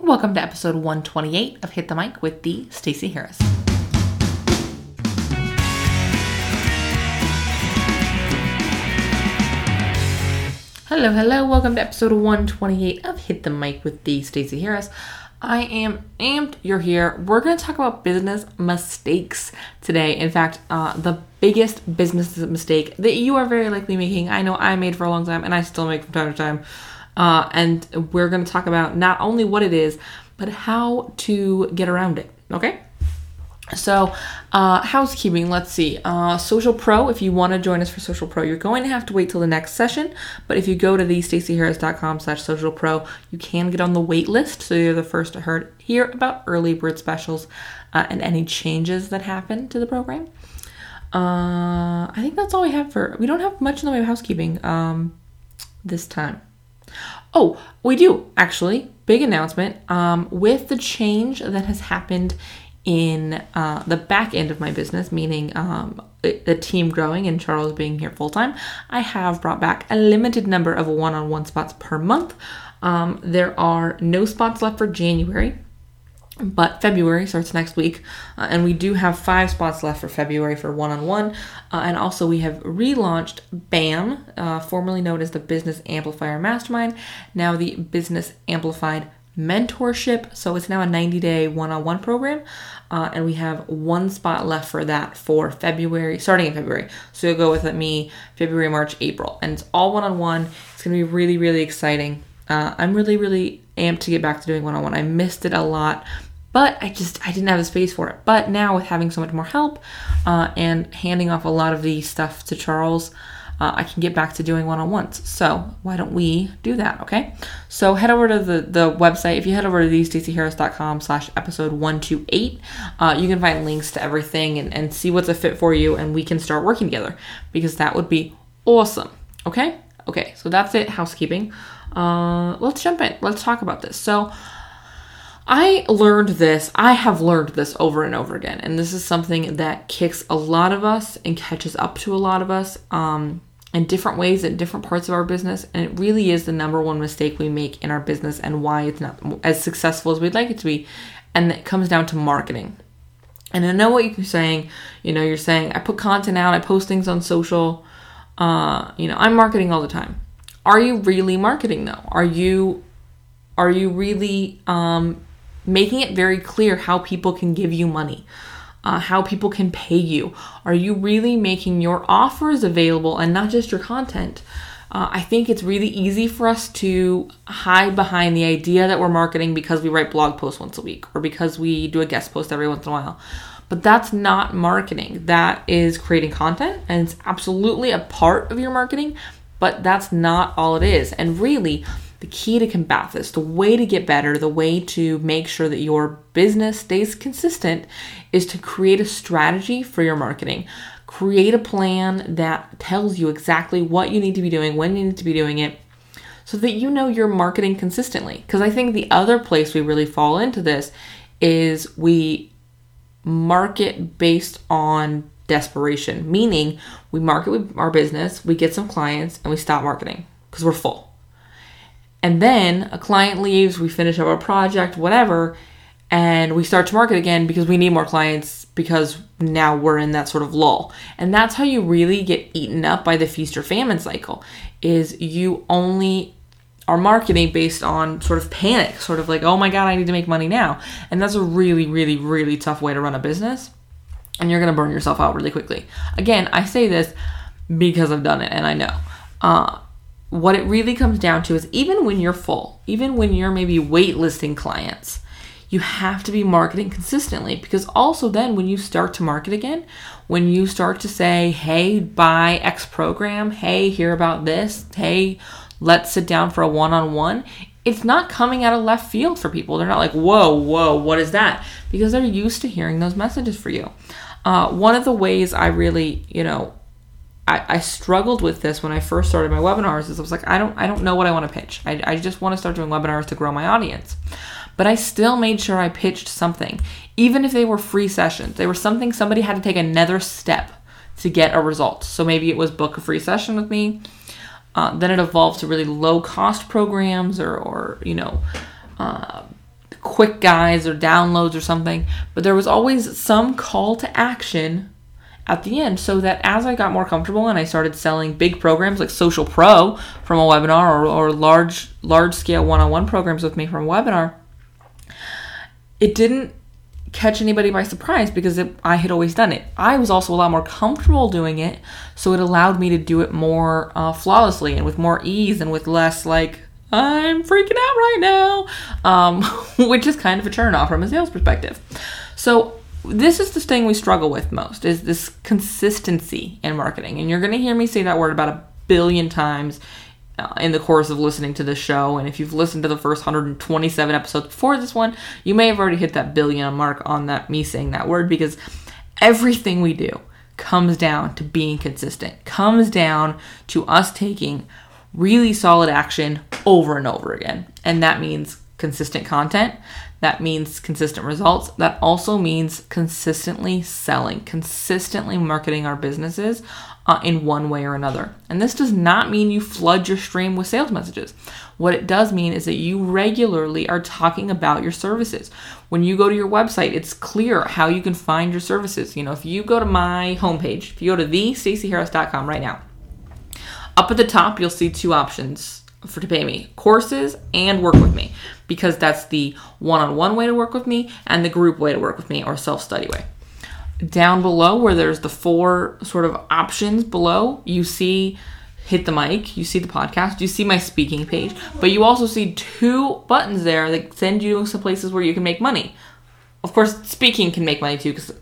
Welcome to episode 128 of Hit the Mic with the Stacey Harris. Hello, hello. Welcome to episode 128 of Hit the Mic with the Stacey Harris. I am amped. You're here. We're going to talk about business mistakes today. In fact, uh, the biggest business mistake that you are very likely making. I know I made for a long time, and I still make from time to time. Uh, and we're going to talk about not only what it is, but how to get around it. Okay? So, uh, housekeeping, let's see. Uh, Social Pro, if you want to join us for Social Pro, you're going to have to wait till the next session. But if you go to the staceyharris.com slash social pro, you can get on the wait list. So you're the first to hear, hear about early bird specials uh, and any changes that happen to the program. Uh, I think that's all we have for, we don't have much in the way of housekeeping um, this time. Oh, we do actually. Big announcement. Um, with the change that has happened in uh, the back end of my business, meaning um, the team growing and Charles being here full time, I have brought back a limited number of one on one spots per month. Um, there are no spots left for January, but February starts next week, uh, and we do have five spots left for February for one on one. And also, we have relaunched BAM, uh, formerly known as the Business Amplifier Mastermind, now the Business Amplified Mentorship. So it's now a 90 day one on one program, uh, and we have one spot left for that for February, starting in February. So you'll go with me February, March, April, and it's all one on one. It's to be really, really exciting. Uh, I'm really, really amped to get back to doing one on one. I missed it a lot but I just I didn't have the space for it. But now with having so much more help uh, and handing off a lot of the stuff to Charles, uh, I can get back to doing one-on-ones. So why don't we do that? Okay. So head over to the the website. If you head over to thestaceyharris.com slash episode one two eight, uh, you can find links to everything and, and see what's a fit for you, and we can start working together because that would be awesome. Okay. Okay. So that's it. Housekeeping. Uh, let's jump in. Let's talk about this. So. I learned this, I have learned this over and over again, and this is something that kicks a lot of us and catches up to a lot of us um, in different ways in different parts of our business. And it really is the number one mistake we make in our business and why it's not as successful as we'd like it to be. And it comes down to marketing. And I know what you're saying. You know, you're saying, I put content out, I post things on social. Uh, you know, I'm marketing all the time. Are you really marketing though? Are you are you really um, making it very clear how people can give you money, uh, how people can pay you. Are you really making your offers available and not just your content? Uh, I think it's really easy for us to hide behind the idea that we're marketing because we write blog posts once a week or because we do a guest post every once in a while. But that's not marketing. That is creating content and it's absolutely a part of your marketing, but that's not all it is. And really, the key to combat this, the way to get better, the way to make sure that your business stays consistent is to create a strategy for your marketing. Create a plan that tells you exactly what you need to be doing, when you need to be doing it, so that you know you're marketing consistently. Because I think the other place we really fall into this is we market based on desperation, meaning we market our business, we get some clients, and we stop marketing because we're full and then a client leaves, we finish up our project, whatever, and we start to market again because we need more clients because now we're in that sort of lull. And that's how you really get eaten up by the feast or famine cycle is you only are marketing based on sort of panic, sort of like, oh my God, I need to make money now. And that's a really, really, really tough way to run a business. And you're going to burn yourself out really quickly. Again, I say this because I've done it and I know. Uh, what it really comes down to is even when you're full, even when you're maybe waitlisting clients, you have to be marketing consistently because also then when you start to market again, when you start to say, hey, buy X program, hey, hear about this, hey, let's sit down for a one on one, it's not coming out of left field for people. They're not like, whoa, whoa, what is that? Because they're used to hearing those messages for you. Uh, one of the ways I really, you know, I, I, struggled with this when I first started my webinars is I was like, I don't I don't know what I want to pitch. I, I just want to start doing webinars to grow my audience. But I still made sure I pitched something. Even if they were free sessions, they were something somebody had to take another step to get a result. So maybe it was book a free session with me. Uh, then it evolved to really low cost programs or, or you know, uh, quick guides or downloads or something, but there was always some call to action at the end so that as I got more comfortable and I started selling big programs like Social Pro from a webinar or, or large large scale one-on-one programs with me from a webinar, it didn't catch anybody by surprise because it, I had always done it. I was also a lot more comfortable doing it, so it allowed me to do it more uh, flawlessly and with more ease and with less like I'm freaking out right now, um, which is kind of a turn off from a sales perspective. So this is the thing we struggle with most is this consistency in marketing, and you're going to hear me say that word about a billion times uh, in the course of listening to this show. And if you've listened to the first 127 episodes before this one, you may have already hit that billion mark on that me saying that word because everything we do comes down to being consistent, comes down to us taking really solid action over and over again. And that means consistent content. That means consistent results. That also means consistently selling, consistently marketing our businesses uh, in one way or another. And this does not mean you flood your stream with sales messages. What it does mean is that you regularly are talking about your services. When you go to your website, it's clear how you can find your services. You know, if you go to my homepage, if you go to thestaceyharris.com right now, up at the top, you'll see two options for to pay me courses and work with me because that's the one-on-one way to work with me and the group way to work with me or self-study way down below where there's the four sort of options below, you see hit the mic, you see the podcast, you see my speaking page, but you also see two buttons there that send you to places where you can make money. Of course, speaking can make money too because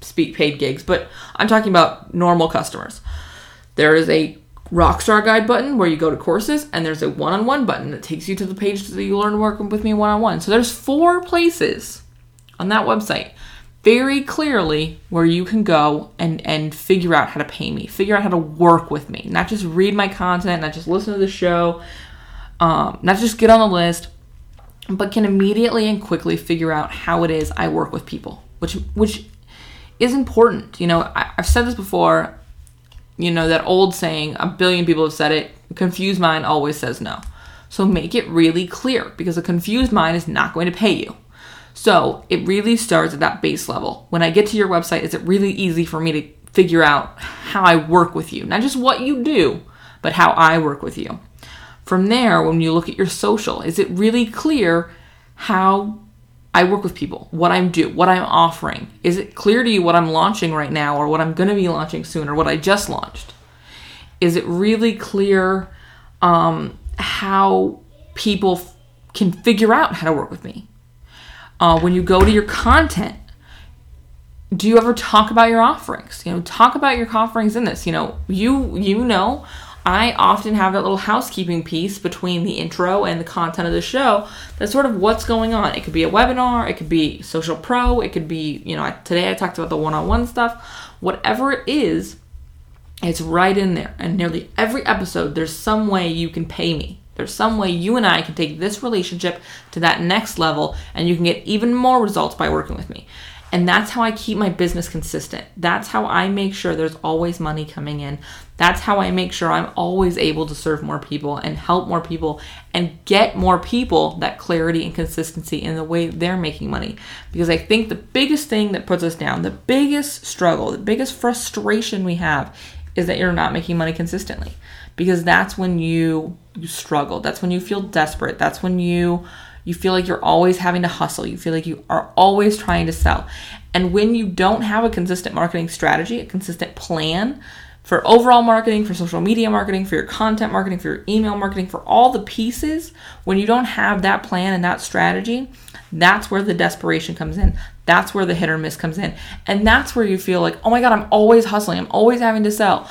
speak paid gigs, but I'm talking about normal customers. There is a Rockstar Guide button where you go to courses, and there's a one on one button that takes you to the page that you learn to work with me one on one. So there's four places on that website very clearly where you can go and and figure out how to pay me, figure out how to work with me, not just read my content, not just listen to the show, um, not just get on the list, but can immediately and quickly figure out how it is I work with people, which which is important. You know, I, I've said this before. You know that old saying, a billion people have said it. A confused mind always says no. So make it really clear because a confused mind is not going to pay you. So it really starts at that base level. When I get to your website, is it really easy for me to figure out how I work with you? Not just what you do, but how I work with you. From there, when you look at your social, is it really clear how I work with people, what I'm do, what I'm offering? Is it clear to you what I'm launching right now or what I'm going to be launching soon or what I just launched? Is it really clear um, how people f- can figure out how to work with me? uh, when you go to your content do you ever talk about your offerings you know talk about your offerings in this you know you you know i often have that little housekeeping piece between the intro and the content of the show that's sort of what's going on. It could be a webinar it could be social pro it could be you know today i talked about the one-on-one stuff. Whatever it is it's right in there. And nearly every episode there's some way you can pay me. There's some way you and I can take this relationship to that next level and you can get even more results by working with me. And that's how I keep my business consistent. That's how I make sure there's always money coming in. That's how I make sure I'm always able to serve more people and help more people and get more people that clarity and consistency in the way they're making money. Because I think the biggest thing that puts us down, the biggest struggle, the biggest frustration we have is that you're not making money consistently because that's when you you struggle. That's when you feel desperate. That's when you you feel like you're always having to hustle. You feel like you are always trying to sell. And when you don't have a consistent marketing strategy, a consistent plan for overall marketing, for social media marketing, for your content marketing, for your email marketing, for all the pieces, when you don't have that plan and that strategy, that's where the desperation comes in. That's where the hit or miss comes in. And that's where you feel like, oh my God, I'm always hustling. I'm always having to sell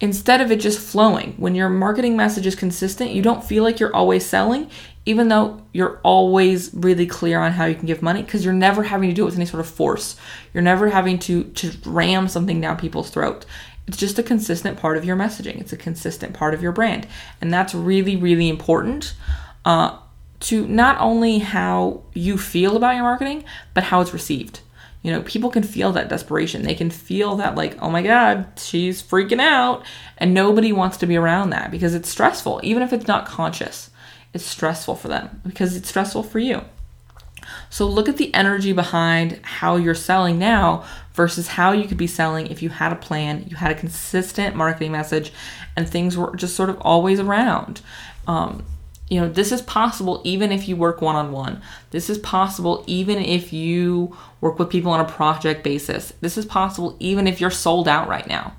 instead of it just flowing. When your marketing message is consistent, you don't feel like you're always selling, even though you're always really clear on how you can give money because you're never having to do it with any sort of force. You're never having to to ram something down people's throat. It's just a consistent part of your messaging. It's a consistent part of your brand, and that's really really important. Uh, to not only how you feel about your marketing, but how it's received you know, people can feel that desperation. They can feel that, like, oh my God, she's freaking out. And nobody wants to be around that because it's stressful, even if it's not conscious. It's stressful for them because it's stressful for you. So look at the energy behind how you're selling now versus how you could be selling if you had a plan, you had a consistent marketing message, and things were just sort of always around. Um, you know, this is possible even if you work one on one. This is possible even if you work with people on a project basis. This is possible even if you're sold out right now.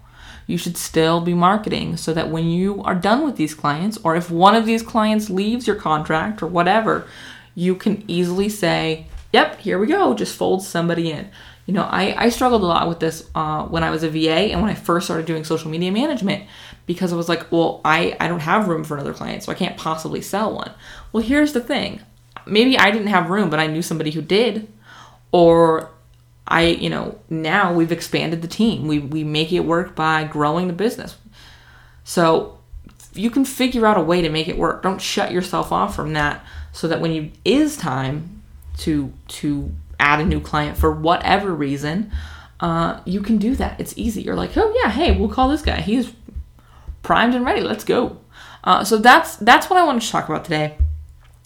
You should still be marketing so that when you are done with these clients, or if one of these clients leaves your contract or whatever, you can easily say, Yep, here we go, just fold somebody in. You know, I, I struggled a lot with this uh, when I was a VA and when I first started doing social media management because I was like, well, I, I don't have room for another client, so I can't possibly sell one. Well, here's the thing maybe I didn't have room, but I knew somebody who did. Or I, you know, now we've expanded the team. We, we make it work by growing the business. So you can figure out a way to make it work. Don't shut yourself off from that so that when you is time to to add a new client for whatever reason, uh, you can do that. It's easy. You're like, oh yeah, hey, we'll call this guy. He's primed and ready. Let's go. Uh, so that's that's what I wanted to talk about today.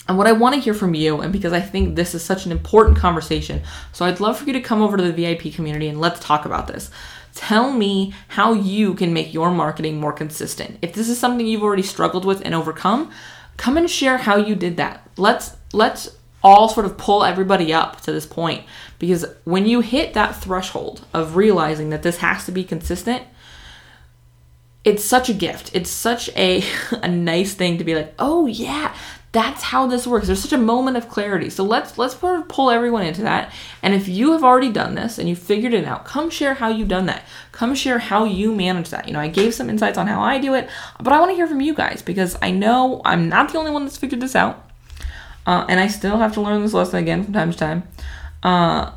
And what I want to hear from you, and because I think this is such an important conversation, so I'd love for you to come over to the VIP community and let's talk about this. Tell me how you can make your marketing more consistent. If this is something you've already struggled with and overcome, come and share how you did that. Let's let's all sort of pull everybody up to this point because when you hit that threshold of realizing that this has to be consistent it's such a gift it's such a, a nice thing to be like oh yeah that's how this works there's such a moment of clarity so let's let's pull everyone into that and if you have already done this and you figured it out come share how you've done that come share how you manage that you know i gave some insights on how i do it but i want to hear from you guys because i know i'm not the only one that's figured this out uh, and I still have to learn this lesson again from time to time. Uh,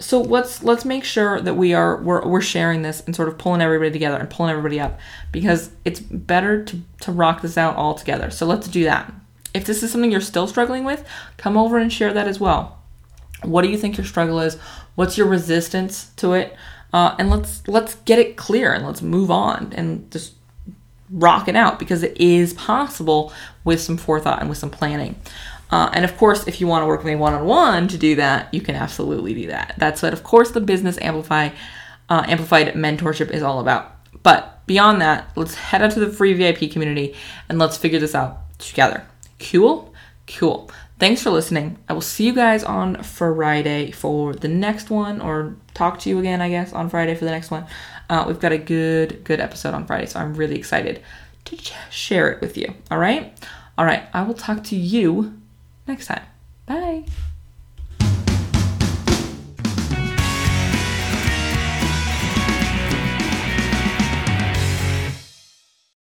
so let's let's make sure that we are we're, we're sharing this and sort of pulling everybody together and pulling everybody up because it's better to to rock this out all together. So let's do that. If this is something you're still struggling with, come over and share that as well. What do you think your struggle is? What's your resistance to it? Uh, and let's let's get it clear and let's move on and just rock it out because it is possible with some forethought and with some planning. Uh, and of course, if you want to work with me one on one to do that, you can absolutely do that. That's what, of course, the business amplify uh, amplified mentorship is all about. But beyond that, let's head out to the free VIP community and let's figure this out together. Cool, cool. Thanks for listening. I will see you guys on Friday for the next one, or talk to you again, I guess, on Friday for the next one. Uh, we've got a good, good episode on Friday, so I'm really excited to share it with you. All right? All right, I will talk to you next time. Bye.